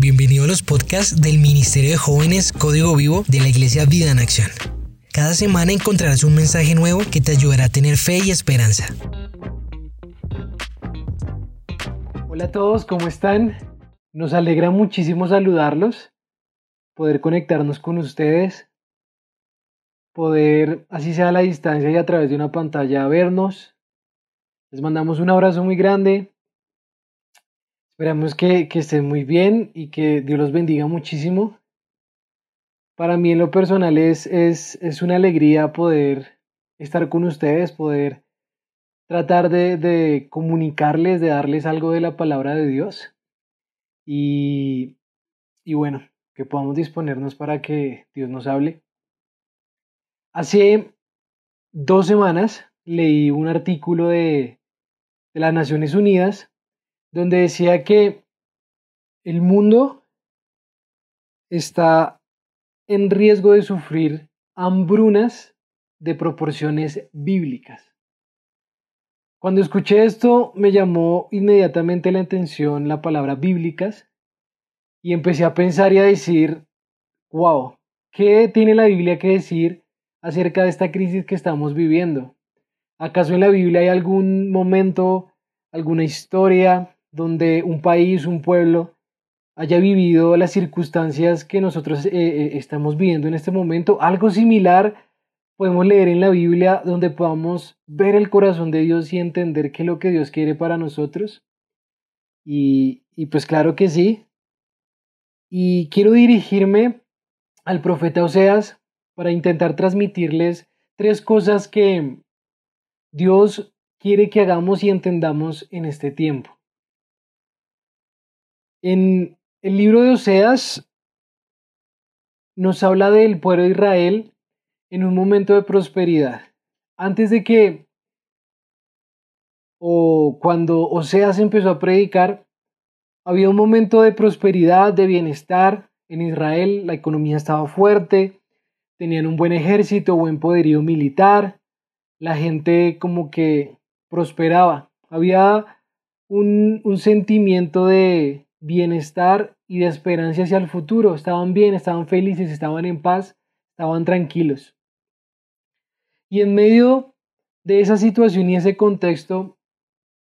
Bienvenido a los podcasts del Ministerio de Jóvenes Código Vivo de la Iglesia Vida en Acción. Cada semana encontrarás un mensaje nuevo que te ayudará a tener fe y esperanza. Hola a todos, ¿cómo están? Nos alegra muchísimo saludarlos, poder conectarnos con ustedes, poder, así sea a la distancia y a través de una pantalla, vernos. Les mandamos un abrazo muy grande. Esperamos que, que estén muy bien y que Dios los bendiga muchísimo. Para mí en lo personal es, es, es una alegría poder estar con ustedes, poder tratar de, de, comunicarles, de darles algo de la palabra de Dios. Y, y bueno, que podamos disponernos para que Dios nos hable. Hace dos semanas leí un artículo de, de las Naciones Unidas donde decía que el mundo está en riesgo de sufrir hambrunas de proporciones bíblicas. Cuando escuché esto me llamó inmediatamente la atención la palabra bíblicas y empecé a pensar y a decir, wow, ¿qué tiene la Biblia que decir acerca de esta crisis que estamos viviendo? ¿Acaso en la Biblia hay algún momento, alguna historia, donde un país, un pueblo, haya vivido las circunstancias que nosotros eh, eh, estamos viviendo en este momento. Algo similar podemos leer en la Biblia donde podamos ver el corazón de Dios y entender qué es lo que Dios quiere para nosotros. Y, y pues claro que sí. Y quiero dirigirme al profeta Oseas para intentar transmitirles tres cosas que Dios quiere que hagamos y entendamos en este tiempo. En el libro de Oseas nos habla del pueblo de Israel en un momento de prosperidad. Antes de que, o cuando Oseas empezó a predicar, había un momento de prosperidad, de bienestar en Israel, la economía estaba fuerte, tenían un buen ejército, buen poderío militar, la gente como que prosperaba, había un, un sentimiento de, bienestar y de esperanza hacia el futuro. Estaban bien, estaban felices, estaban en paz, estaban tranquilos. Y en medio de esa situación y ese contexto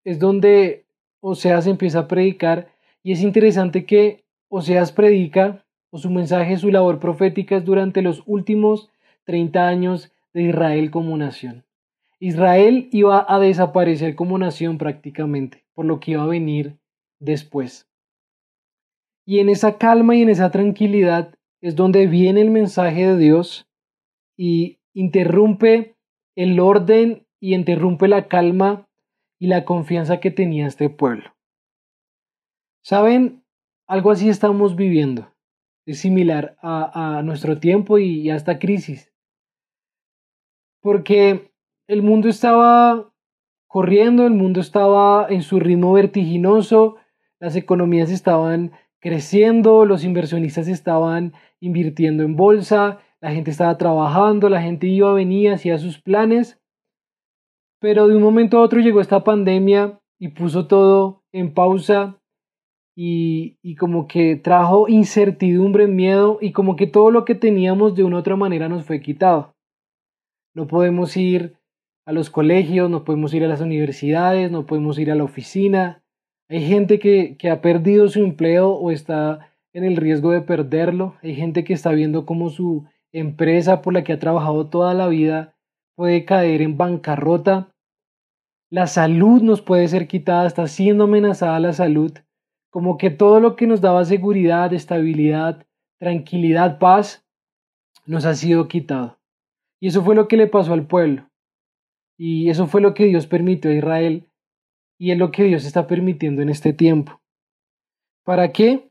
es donde Oseas empieza a predicar y es interesante que Oseas predica o su mensaje, su labor profética es durante los últimos 30 años de Israel como nación. Israel iba a desaparecer como nación prácticamente, por lo que iba a venir después. Y en esa calma y en esa tranquilidad es donde viene el mensaje de Dios y interrumpe el orden y interrumpe la calma y la confianza que tenía este pueblo. ¿Saben? Algo así estamos viviendo. Es similar a, nuestro tiempo y a esta crisis. Porque el mundo estaba corriendo, el mundo estaba en su ritmo vertiginoso, las economías estaban creciendo, los inversionistas estaban invirtiendo en bolsa, la gente estaba trabajando, la gente iba, venía, hacía sus planes, pero de un momento a otro llegó esta pandemia y puso todo en pausa y, y como que trajo incertidumbre, miedo y como que todo lo que teníamos de una u otra manera nos fue quitado. No podemos ir a los colegios, no podemos ir a las universidades, no podemos ir a la oficina, hay gente que, que ha perdido su empleo o está en el riesgo de perderlo. Hay gente que está viendo cómo su empresa por la que ha trabajado toda la vida puede caer en bancarrota. La salud nos puede ser quitada, está siendo amenazada la salud. Como que todo lo que nos daba seguridad, estabilidad, tranquilidad, paz, nos ha sido quitado. Y eso fue lo que le pasó al pueblo. Y eso fue lo que Dios permitió a Israel y es lo que Dios está permitiendo en este tiempo. ¿Para qué?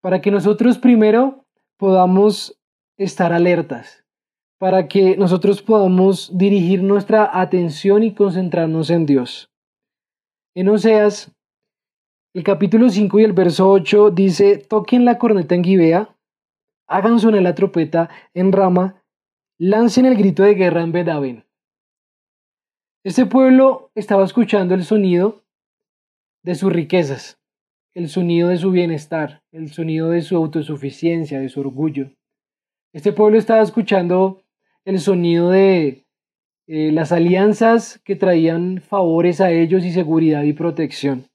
Para que nosotros primero podamos estar alertas, para que nosotros podamos dirigir nuestra atención y concentrarnos en Dios. En Oseas, el capítulo 5 y el verso 8 dice, toquen la corneta en Gibea, hagan sonar la trompeta en Rama, lancen el grito de guerra en Bedaven. Este pueblo estaba escuchando el sonido de sus riquezas. el sonido de su bienestar, el sonido de su autosuficiencia, de su orgullo. Este pueblo estaba escuchando el sonido de eh, las alianzas que traían favores a ellos y seguridad y protección.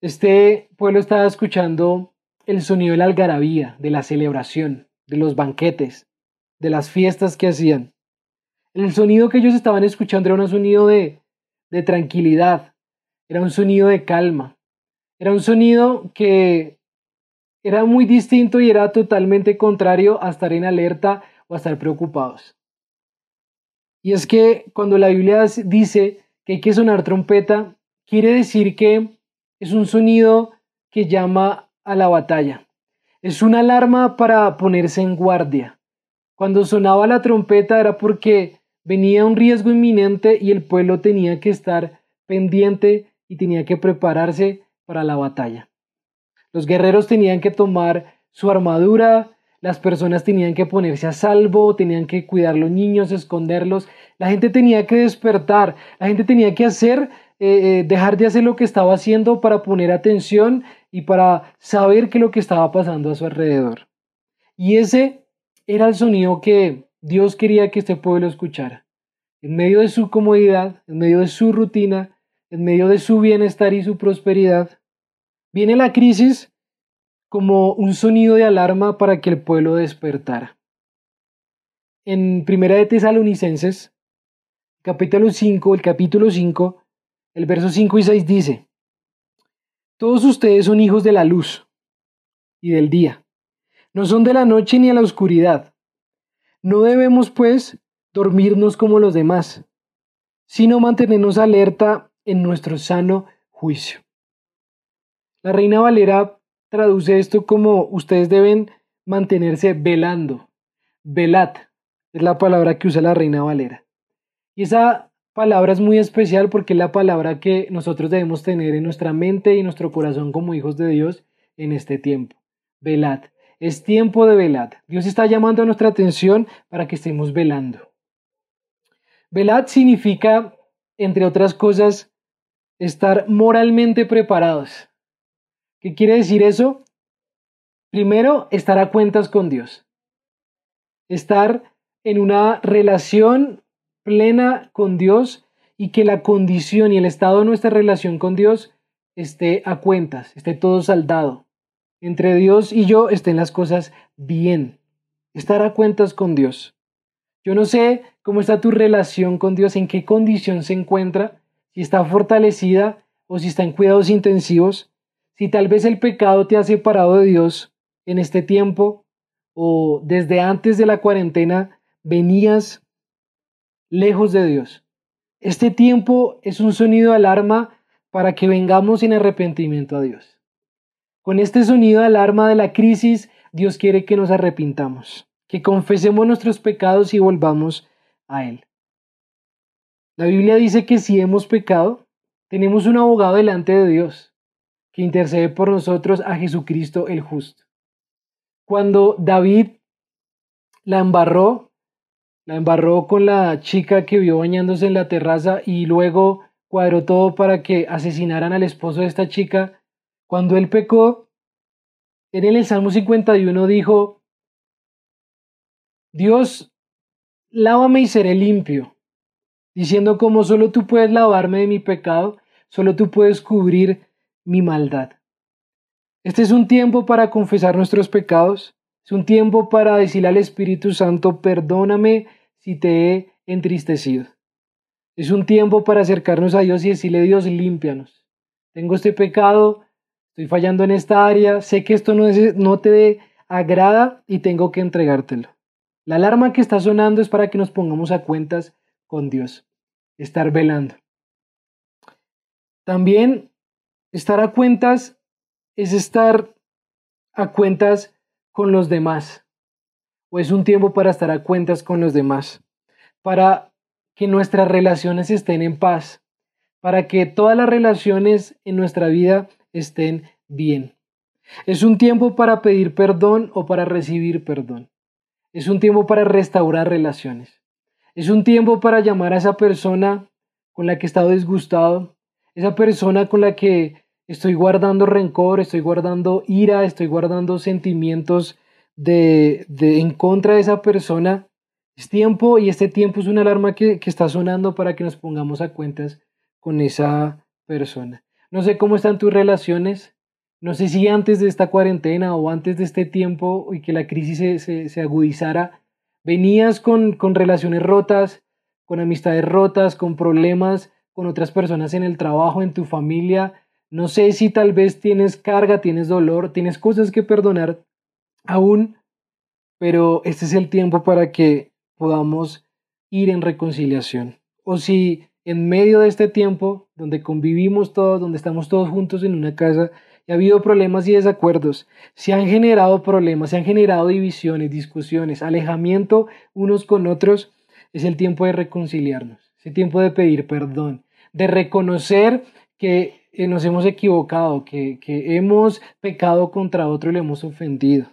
Este pueblo estaba escuchando el sonido de la algarabía, de la celebración, de los banquetes, de las fiestas que hacían. El sonido que ellos estaban escuchando era un sonido de, de tranquilidad, era un sonido de calma, era un sonido que era muy distinto y era totalmente contrario a estar en alerta o a estar preocupados. Y es que cuando la Biblia dice que hay que sonar trompeta, quiere decir que es un sonido que llama a la batalla. Es una alarma para ponerse en guardia. Cuando sonaba la trompeta era porque venía un riesgo inminente y el pueblo tenía que estar pendiente y tenía que prepararse para la batalla. Los guerreros tenían que tomar su armadura, las personas tenían que ponerse a salvo, tenían que cuidar los niños, esconderlos, la gente tenía que despertar, la gente tenía que hacer, eh, eh, dejar de hacer lo que estaba haciendo para poner atención y para saber qué es lo que estaba pasando a su alrededor. Y ese era el sonido que Dios quería que este pueblo escuchara. En medio de su comodidad, en medio de su rutina, en medio de su bienestar y su prosperidad, viene la crisis como un sonido de alarma para que el pueblo despertara. En Primera de Tesalonicenses, capítulo 5, el capítulo 5, el verso 5 y 6 dice, Todos ustedes son hijos de la luz y del día, no son de la noche ni a la oscuridad. No debemos, pues, dormirnos como los demás, sino mantenernos alerta en nuestro sano juicio. La Reina Valera traduce esto como ustedes deben mantenerse velando. Velad es la palabra que usa la Reina Valera. Y esa palabra es muy especial porque es la palabra que nosotros debemos tener en nuestra mente y nuestro corazón como hijos de Dios en este tiempo. Velad. Es tiempo de velad. Dios está llamando a nuestra atención para que estemos velando. Velad significa, entre otras cosas, estar moralmente preparados. ¿Qué quiere decir eso? Primero, estar a cuentas con Dios. Estar en una relación plena con Dios y que la condición y el estado de nuestra relación con Dios esté a cuentas, esté todo saldado. Entre Dios y yo estén las cosas bien. Estar a cuentas con Dios. Yo no sé cómo está tu relación con Dios, en qué condición se encuentra, si está fortalecida o si está en cuidados intensivos, si tal vez el pecado te ha separado de Dios en este tiempo o desde antes de la cuarentena venías lejos de Dios. Este tiempo es un sonido de alarma para que vengamos en arrepentimiento a Dios. Con este sonido de alarma de la crisis, Dios quiere que nos arrepintamos, que confesemos nuestros pecados y volvamos a Él. La Biblia dice que si hemos pecado, tenemos un abogado delante de Dios, que intercede por nosotros a Jesucristo el justo. Cuando David la embarró, la embarró con la chica que vio bañándose en la terraza y luego cuadró todo para que asesinaran al esposo de esta chica, cuando él pecó, en el Salmo 51 dijo, Dios, lávame y seré limpio, diciendo como solo tú puedes lavarme de mi pecado, solo tú puedes cubrir mi maldad. Este es un tiempo para confesar nuestros pecados, es un tiempo para decirle al Espíritu Santo, perdóname si te he entristecido. Es un tiempo para acercarnos a Dios y decirle, Dios, límpianos. Tengo este pecado, estoy fallando en esta área, sé que esto no, no te agrada y tengo que entregártelo. La alarma que está sonando es para que nos pongamos a cuentas con Dios, estar velando. También Estar a cuentas es estar a cuentas con los demás. O es un tiempo para estar a cuentas con los demás. Para que nuestras relaciones estén en paz. Para que todas las relaciones en nuestra vida estén bien. Es un tiempo para pedir perdón o para recibir perdón. Es un tiempo para restaurar relaciones. Es un tiempo para llamar a esa persona con la que he estado disgustado, esa persona con la que Estoy guardando rencor, estoy guardando ira, estoy guardando sentimientos de, de en contra de esa persona. Es tiempo y este tiempo es una alarma que, que está sonando para que nos pongamos a cuentas con esa persona. No sé cómo están tus relaciones, no sé si antes de esta cuarentena o antes de este tiempo y que la crisis se, se, agudizara, venías con, con relaciones rotas, con amistades rotas, con problemas con otras personas en el trabajo, en tu familia. No sé si tal vez tienes carga, tienes dolor, tienes cosas que perdonar aún, pero este es el tiempo para que podamos ir en reconciliación. O si en medio de este tiempo, donde convivimos todos, donde estamos todos juntos en una casa, y ha habido problemas y desacuerdos, se han generado problemas, se han generado divisiones, discusiones, alejamiento unos con otros, es el tiempo de reconciliarnos, es el tiempo de pedir perdón, de reconocer que eh, nos hemos equivocado, que, que hemos pecado contra otro y le hemos ofendido.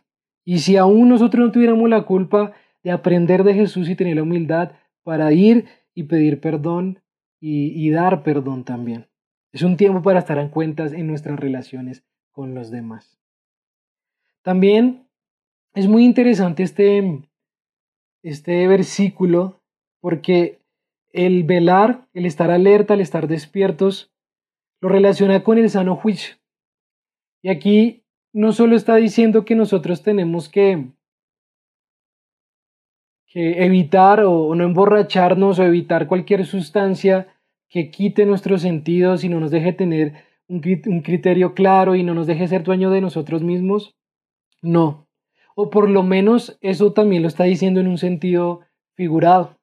Y si aún nosotros no tuviéramos la culpa de aprender de Jesús y tener la humildad para ir y pedir perdón y, dar perdón también. Es un tiempo para estar en cuentas en nuestras relaciones con los demás. También es muy interesante este, este versículo porque el velar, el estar alerta, el estar despiertos, lo relaciona con el sano juicio. Y aquí no solo está diciendo que nosotros tenemos que, que evitar o no emborracharnos o evitar cualquier sustancia que quite nuestros sentidos y no nos deje tener un, criterio claro y no nos deje ser dueño de nosotros mismos? No. O por lo menos eso también lo está diciendo en un sentido figurado.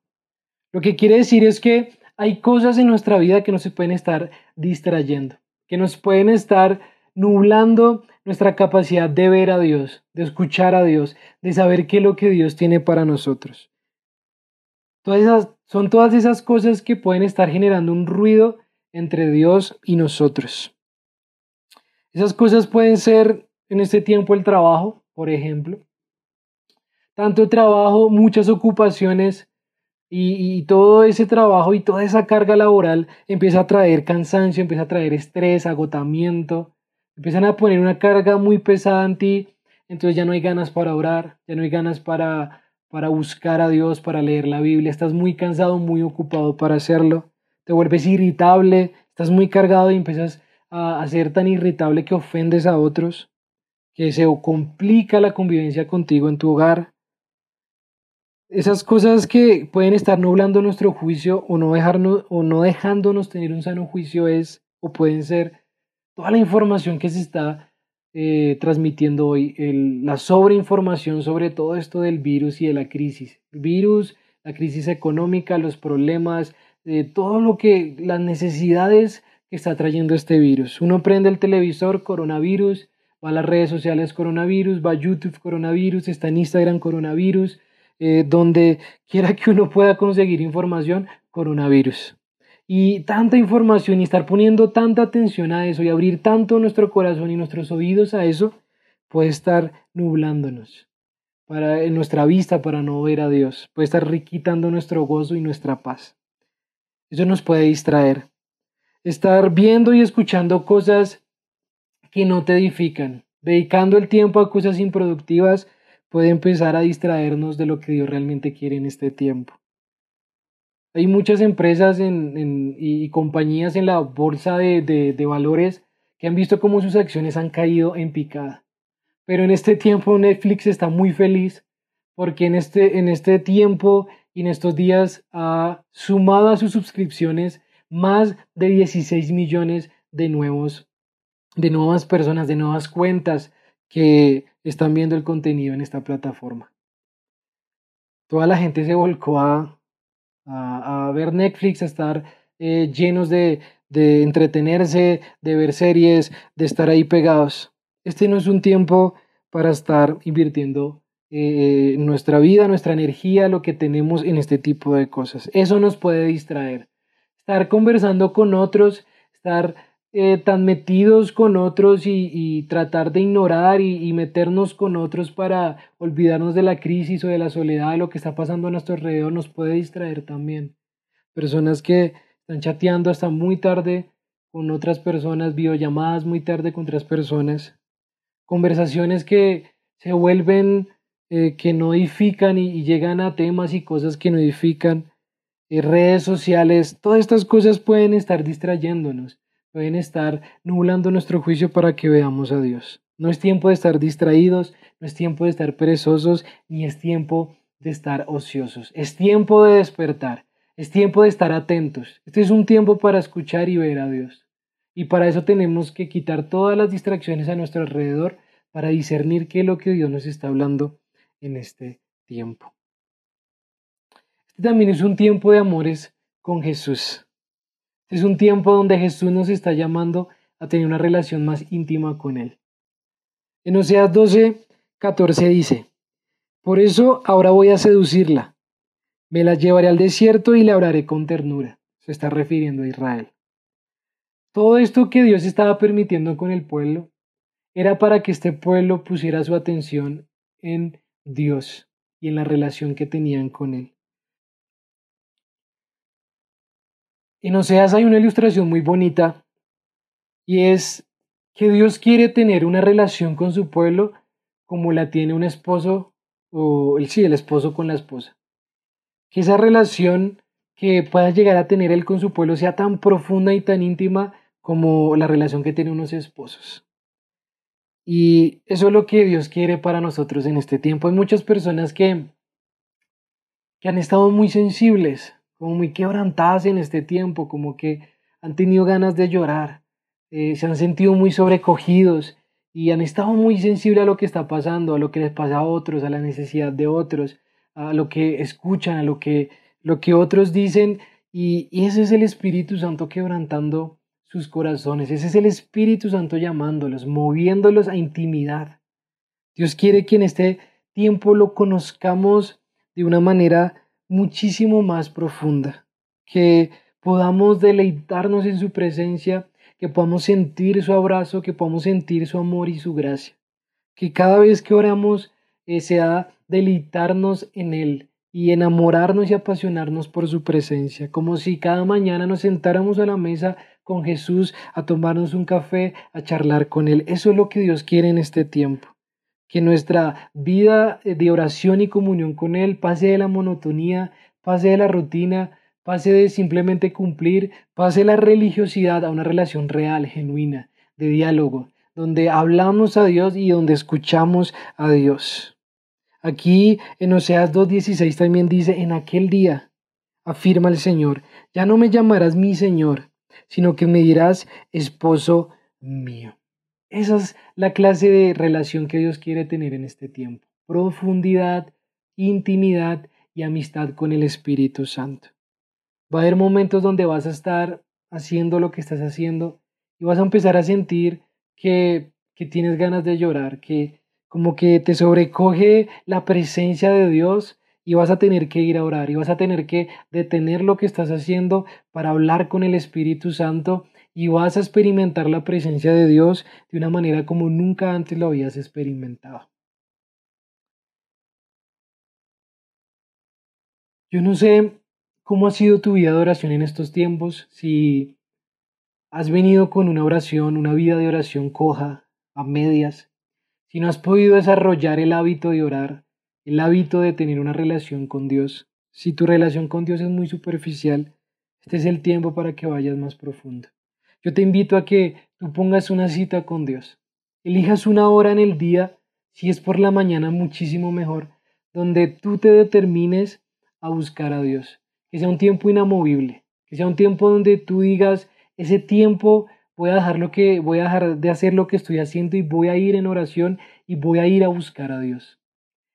Lo que quiere decir es que hay cosas en nuestra vida que nos pueden estar distrayendo, que nos pueden estar nublando nuestra capacidad de ver a Dios, de escuchar a Dios, de saber qué es lo que Dios tiene para nosotros. Todas esas, son todas esas cosas que pueden estar generando un ruido entre Dios y nosotros. Esas cosas pueden ser en este tiempo el trabajo, por ejemplo. Tanto trabajo, muchas ocupaciones y, y, todo ese trabajo y toda esa carga laboral empieza a traer cansancio, empieza a traer estrés, agotamiento, empiezan a poner una carga muy pesada en ti, entonces ya no hay ganas para orar, ya no hay ganas para para buscar a Dios, para leer la Biblia, estás muy cansado, muy ocupado para hacerlo, te vuelves irritable, estás muy cargado y empiezas a, ser tan irritable que ofendes a otros, que se complica la convivencia contigo en tu hogar. Esas cosas que pueden estar nublando nuestro juicio o no, dejarnos, o no dejándonos tener un sano juicio es, o pueden ser, toda la información que se está eh, transmitiendo hoy, la sobreinformación sobre todo esto del virus y de la crisis. El virus, la crisis económica, los problemas, eh, todo lo que, las necesidades que está trayendo este virus. Uno prende el televisor, coronavirus, va a las redes sociales, coronavirus, va a YouTube, coronavirus, está en Instagram, coronavirus, eh, donde quiera que uno pueda conseguir información, coronavirus. Y tanta información y estar poniendo tanta atención a eso y abrir tanto nuestro corazón y nuestros oídos a eso puede estar nublándonos para en nuestra vista para no ver a Dios, puede estar quitando nuestro gozo y nuestra paz. Eso nos puede distraer. Estar viendo y escuchando cosas que no te edifican, dedicando el tiempo a cosas improductivas puede empezar a distraernos de lo que Dios realmente quiere en este tiempo. Hay muchas empresas y compañías en la bolsa de, valores que han visto cómo sus acciones han caído en picada. Pero en este tiempo Netflix está muy feliz porque en este, en este tiempo y en estos días ha sumado a sus suscripciones más de 16 millones de nuevos de nuevas personas, de nuevas cuentas que están viendo el contenido en esta plataforma. Toda la gente se volcó a, a, ver Netflix, a estar eh, llenos de, de entretenerse, de ver series, de estar ahí pegados. Este no es un tiempo para estar invirtiendo eh, nuestra vida, nuestra energía, lo que tenemos en este tipo de cosas. Eso nos puede distraer. Estar conversando con otros, estar eh, tan metidos con otros y, tratar de ignorar y, meternos con otros para olvidarnos de la crisis o de la soledad, de lo que está pasando a nuestro alrededor, nos puede distraer también. Personas que están chateando hasta muy tarde con otras personas, videollamadas muy tarde con otras personas, conversaciones que se vuelven, eh, que no edifican y, llegan a temas y cosas que no edifican, eh, redes sociales, todas estas cosas pueden estar distrayéndonos, pueden estar nublando nuestro juicio para que veamos a Dios. No es tiempo de estar distraídos, no es tiempo de estar perezosos, ni es tiempo de estar ociosos. Es tiempo de despertar, es tiempo de estar atentos. Este es un tiempo para escuchar y ver a Dios. Y para eso tenemos que quitar todas las distracciones a nuestro alrededor para discernir qué es lo que Dios nos está hablando en este tiempo. Este también es un tiempo de amores con Jesús. Es un tiempo donde Jesús nos está llamando a tener una relación más íntima con Él. En Oseas 12, 14 dice, Por eso ahora voy a seducirla, me la llevaré al desierto y le hablaré con ternura. Se está refiriendo a Israel. Todo esto que Dios estaba permitiendo con el pueblo era para que este pueblo pusiera su atención en Dios y en la relación que tenían con Él. En Oseas hay una ilustración muy bonita y es que Dios quiere tener una relación con su pueblo como la tiene un esposo o el sí, el esposo con la esposa. Que esa relación que pueda llegar a tener él con su pueblo sea tan profunda y tan íntima como la relación que tienen unos esposos. Y eso es lo que Dios quiere para nosotros en este tiempo. Hay muchas personas que, que han estado muy sensibles, como muy quebrantadas en este tiempo, como que han tenido ganas de llorar, eh, se han sentido muy sobrecogidos y han estado muy sensibles a lo que está pasando, a lo que les pasa a otros, a la necesidad de otros, a lo que escuchan, a lo que, lo que otros dicen. Y, y ese es el Espíritu Santo quebrantando sus corazones. Ese es el Espíritu Santo llamándolos, moviéndolos a intimidad. Dios quiere que en este tiempo lo conozcamos de una manera muchísimo más profunda, que podamos deleitarnos en su presencia, que podamos sentir su abrazo, que podamos sentir su amor y su gracia, que cada vez que oramos eh, sea deleitarnos en Él, y enamorarnos y apasionarnos por su presencia, como si cada mañana nos sentáramos a la mesa con Jesús a tomarnos un café, a charlar con Él. Eso es lo que Dios quiere en este tiempo. Que nuestra vida de oración y comunión con Él pase de la monotonía, pase de la rutina, pase de simplemente cumplir, pase la religiosidad a una relación real, genuina, de diálogo, donde hablamos a Dios y donde escuchamos a Dios. Aquí en Oseas 2.16 también dice, en aquel día, afirma el Señor, ya no me llamarás mi Señor, sino que me dirás esposo mío. Esa es la clase de relación que Dios quiere tener en este tiempo. Profundidad, intimidad y amistad con el Espíritu Santo. Va a haber momentos donde vas a estar haciendo lo que estás haciendo y vas a empezar a sentir que, que tienes ganas de llorar, que, como que te sobrecoge la presencia de Dios y vas a tener que ir a orar y vas a tener que detener lo que estás haciendo para hablar con el Espíritu Santo y vas a experimentar la presencia de Dios de una manera como nunca antes lo habías experimentado. Yo no sé cómo ha sido tu vida de oración en estos tiempos, si has venido con una oración, una vida de oración coja, a medias, si no has podido desarrollar el hábito de orar, el hábito de tener una relación con Dios, si tu relación con Dios es muy superficial, este es el tiempo para que vayas más profundo. Yo te invito a que tú pongas una cita con Dios. Elijas una hora en el día, si es por la mañana muchísimo mejor, donde tú te determines a buscar a Dios. Que sea un tiempo inamovible, que sea un tiempo donde tú digas, ese tiempo voy a dejar lo que voy a dejar de hacer lo que estoy haciendo y voy a ir en oración y voy a ir a buscar a Dios.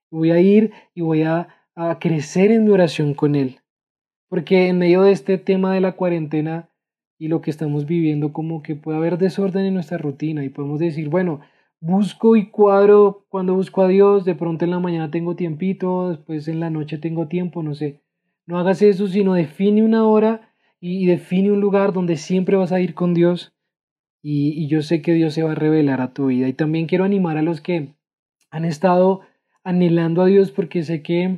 Voy a ir y voy a, a crecer en mi oración con él. Porque en medio de este tema de la cuarentena y lo que estamos viviendo como que puede haber desorden en nuestra rutina y podemos decir, bueno, busco y cuadro cuando busco a Dios, de pronto en la mañana tengo tiempito, después en la noche tengo tiempo, no sé. No hagas eso, sino define una hora y define un lugar donde siempre vas a ir con Dios y, yo sé que Dios se va a revelar a tu vida. Y también quiero animar a los que han estado anhelando a Dios porque sé que,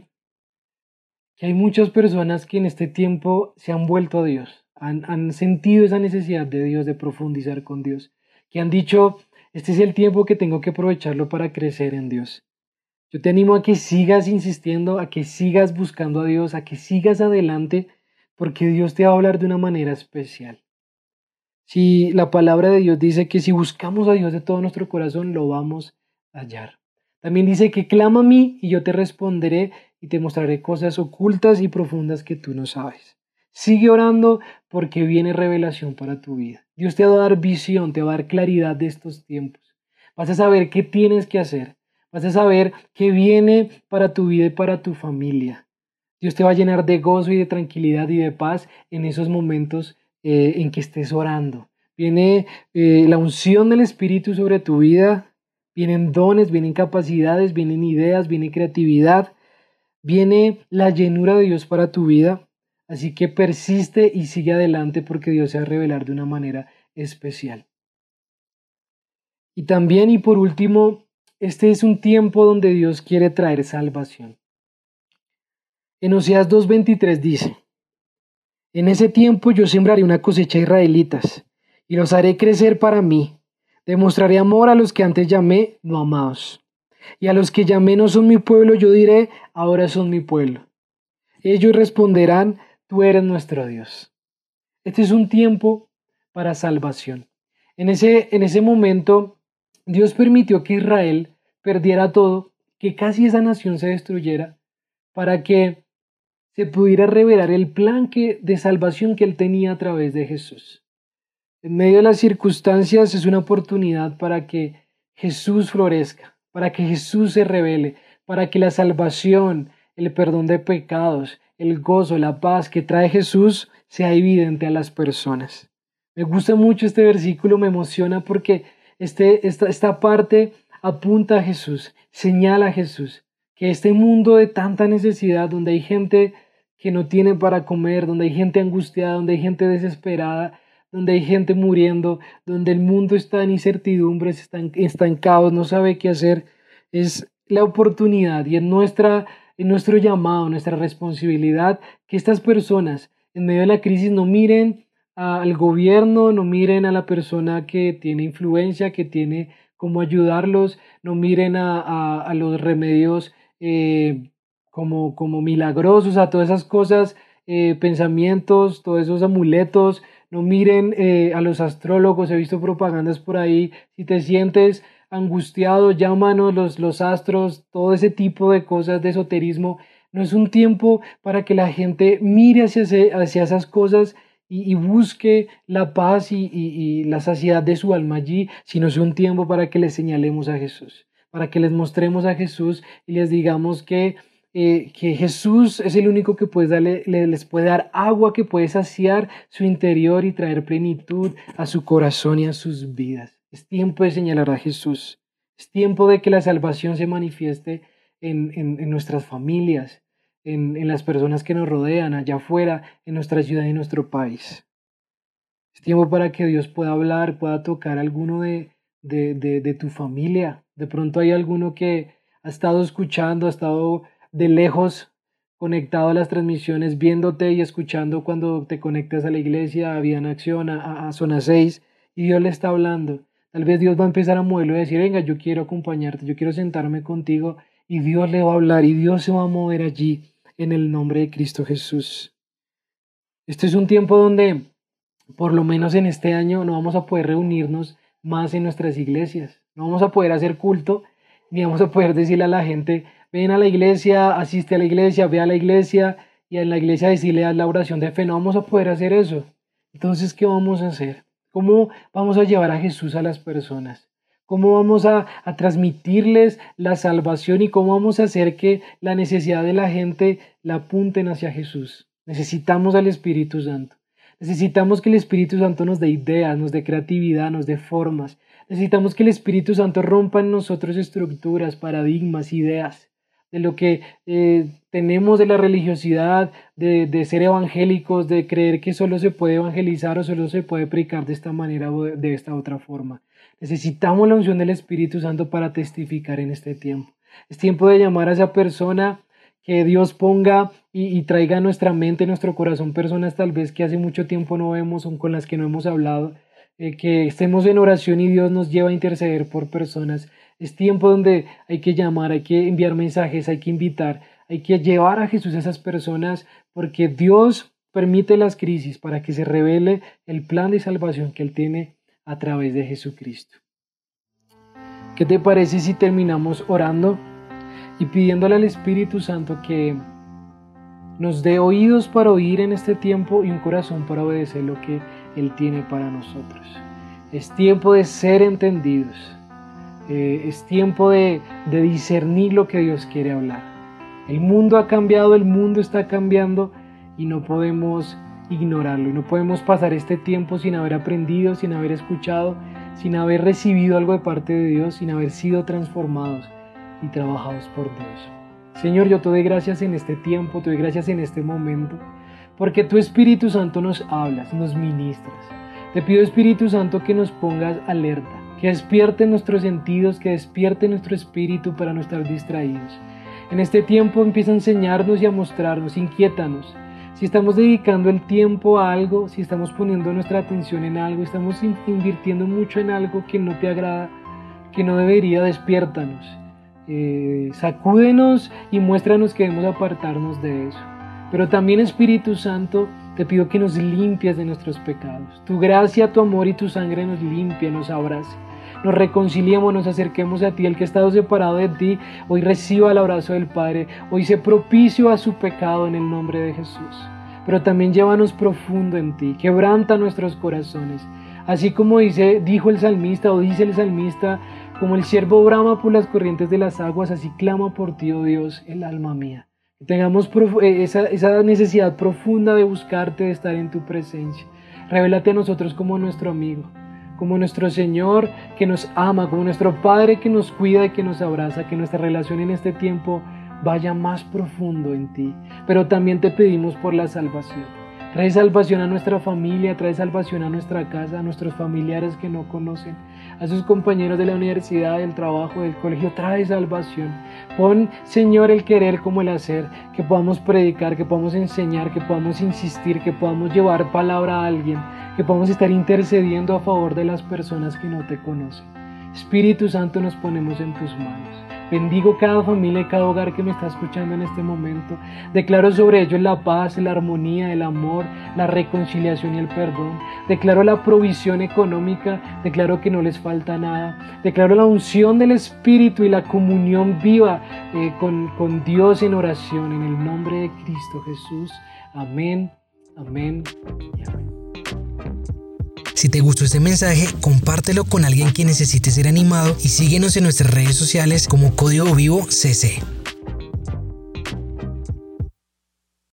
hay muchas personas que en este tiempo se han vuelto a Dios. Han, sentido esa necesidad de Dios, de profundizar con Dios, que han dicho, este es el tiempo que tengo que aprovecharlo para crecer en Dios. Yo te animo a que sigas insistiendo, a que sigas buscando a Dios, a que sigas adelante, porque Dios te va a hablar de una manera especial. Si la palabra de Dios dice que si buscamos a Dios de todo nuestro corazón, lo vamos a hallar. También dice que clama a mí y yo te responderé y te mostraré cosas ocultas y profundas que tú no sabes. Sigue orando porque viene revelación para tu vida. Dios te va a dar visión, te va a dar claridad de estos tiempos. Vas a saber qué tienes que hacer. Vas a saber qué viene para tu vida y para tu familia. Dios te va a llenar de gozo y de tranquilidad y de paz en esos momentos eh, en que estés orando. Viene eh, la unción del Espíritu sobre tu vida. Vienen dones, vienen capacidades, vienen ideas, viene creatividad. Viene la llenura de Dios para tu vida. Así que persiste y sigue adelante porque Dios se va a revelar de una manera especial. Y también y por último, este es un tiempo donde Dios quiere traer salvación. En Oseas 2.23 dice, En ese tiempo yo sembraré una cosecha israelitas y los haré crecer para mí. Demostraré amor a los que antes llamé no amados. Y a los que llamé no son mi pueblo, yo diré, ahora son mi pueblo. Ellos responderán, tú eres nuestro Dios. Este es un tiempo para salvación. En ese, en ese momento, Dios permitió que Israel perdiera todo, que casi esa nación se destruyera, para que se pudiera revelar el plan que, de salvación que él tenía a través de Jesús. En medio de las circunstancias es una oportunidad para que Jesús florezca, para que Jesús se revele, para que la salvación, el perdón de pecados, el gozo, la paz que trae Jesús sea evidente a las personas. Me gusta mucho este versículo, me emociona porque este, esta, esta parte apunta a Jesús, señala a Jesús, que este mundo de tanta necesidad, donde hay gente que no tiene para comer, donde hay gente angustiada, donde hay gente desesperada, donde hay gente muriendo, donde el mundo está en incertidumbres, está caos, no sabe qué hacer, es la oportunidad y en, nuestra, en nuestro llamado, nuestra responsabilidad, que estas personas en medio de la crisis no miren al gobierno, no miren a la persona que tiene influencia, que tiene cómo ayudarlos, no miren a, los remedios eh, como, como milagrosos, a todas esas cosas, eh, pensamientos, todos esos amuletos, no miren eh, a los astrólogos, he visto propagandas por ahí, si te sientes angustiado, llámanos los, los astros, todo ese tipo de cosas de esoterismo, no es un tiempo para que la gente mire hacia, hacia esas cosas y, busque la paz y, la saciedad de su alma allí, sino es un tiempo para que les señalemos a Jesús, para que les mostremos a Jesús y les digamos que, eh, que Jesús es el único que puede darle, les puede dar agua que puede saciar su interior y traer plenitud a su corazón y a sus vidas. Es tiempo de señalar a Jesús. Es tiempo de que la salvación se manifieste en, en nuestras familias, en, las personas que nos rodean, allá afuera, en nuestra ciudad y en nuestro país. Es tiempo para que Dios pueda hablar, pueda tocar a alguno de, de, de, tu familia. De pronto hay alguno que ha estado escuchando, ha estado de lejos conectado a las transmisiones, viéndote y escuchando cuando te conectas a la iglesia, a Vida en Acción, a, a Zona 6, y Dios le está hablando. Tal vez Dios va a empezar a moverlo y decir, venga, yo quiero acompañarte, yo quiero sentarme contigo, y Dios le va a hablar, y Dios se va a mover allí en el nombre de Cristo Jesús. Este es un tiempo donde, por lo menos en este año, no vamos a poder reunirnos más en nuestras iglesias. No vamos a poder hacer culto, ni vamos a poder decirle a la gente, ven a la iglesia, asiste a la iglesia, ve a la iglesia, y en la iglesia decirle a la oración de fe. No vamos a poder hacer eso. Entonces, ¿qué vamos a hacer? ¿Cómo vamos a llevar a Jesús a las personas? cómo vamos a, transmitirles la salvación y cómo vamos a hacer que la necesidad de la gente la apunten hacia Jesús. Necesitamos al Espíritu Santo. Necesitamos que el Espíritu Santo nos dé ideas, nos dé creatividad, nos dé formas. Necesitamos que el Espíritu Santo rompa en nosotros estructuras, paradigmas, ideas de lo que eh, tenemos de la religiosidad, de, de, ser evangélicos, de creer que solo se puede evangelizar o solo se puede predicar de esta manera o de esta otra forma. Necesitamos la unción del Espíritu Santo para testificar en este tiempo. Es tiempo de llamar a esa persona que Dios ponga y, traiga a nuestra mente, nuestro corazón personas tal vez que hace mucho tiempo no vemos o con las que no hemos hablado, eh, que estemos en oración y Dios nos lleva a interceder por personas. Es tiempo donde hay que llamar, hay que enviar mensajes, hay que invitar, hay que llevar a Jesús a esas personas porque Dios permite las crisis para que se revele el plan de salvación que Él tiene a través de Jesucristo. ¿Qué te parece si terminamos orando y pidiéndole al Espíritu Santo que nos dé oídos para oír en este tiempo y un corazón para obedecer lo que Él tiene para nosotros? Es tiempo de ser entendidos. Eh, es tiempo de discernir lo que Dios quiere hablar. El mundo ha cambiado, el mundo está cambiando y no podemos ignorarlo no podemos pasar este tiempo sin haber aprendido, sin haber escuchado, sin haber recibido algo de parte de Dios, sin haber sido transformados y trabajados por Dios. Señor, yo te doy gracias en este tiempo, te doy gracias en este momento, porque tu Espíritu Santo nos hablas, nos ministras. Te pido Espíritu Santo que nos pongas alerta, que despierte nuestros sentidos, que despierte nuestro espíritu para no estar distraídos. En este tiempo empieza a enseñarnos y a mostrarnos, inquiétanos, si estamos dedicando el tiempo a algo, si estamos poniendo nuestra atención en algo, estamos invirtiendo mucho en algo que no te agrada, que no debería, despiértanos. Eh, sacúdenos y muéstranos que debemos apartarnos de eso. Pero también Espíritu Santo, te pido que nos limpies de nuestros pecados. Tu gracia, tu amor y tu sangre nos limpia, nos abrace. Nos reconciliemos, nos acerquemos a ti. El que ha estado separado de ti, hoy reciba el abrazo del Padre. Hoy se propicio a su pecado en el nombre de Jesús. Pero también llévanos profundo en ti. Quebranta nuestros corazones. Así como dice, dijo el salmista o dice el salmista, como el siervo brama por las corrientes de las aguas, así clama por ti, oh Dios, el alma mía. Tengamos eh, esa, esa necesidad profunda de buscarte, de estar en tu presencia. Revélate a nosotros como nuestro amigo como nuestro Señor que nos ama, como nuestro Padre que nos cuida y que nos abraza, que nuestra relación en este tiempo vaya más profundo en ti. Pero también te pedimos por la salvación. Trae salvación a nuestra familia, trae salvación a nuestra casa, a nuestros familiares que no conocen, a sus compañeros de la universidad, del trabajo, del colegio, trae salvación. Pon, Señor, el querer como el hacer, que podamos predicar, que podamos enseñar, que podamos insistir, que podamos llevar palabra a alguien, que podamos estar intercediendo a favor de las personas que no te conocen. Espíritu Santo, nos ponemos en tus manos. Bendigo cada familia y cada hogar que me está escuchando en este momento. Declaro sobre ellos la paz, la armonía, el amor, la reconciliación y el perdón. Declaro la provisión económica. Declaro que no les falta nada. Declaro la unción del Espíritu y la comunión viva eh, con, con Dios en oración. En el nombre de Cristo Jesús. Amén, amén y amén. Si te gustó este mensaje, compártelo con alguien que necesite ser animado y síguenos en nuestras redes sociales como Código Vivo CC.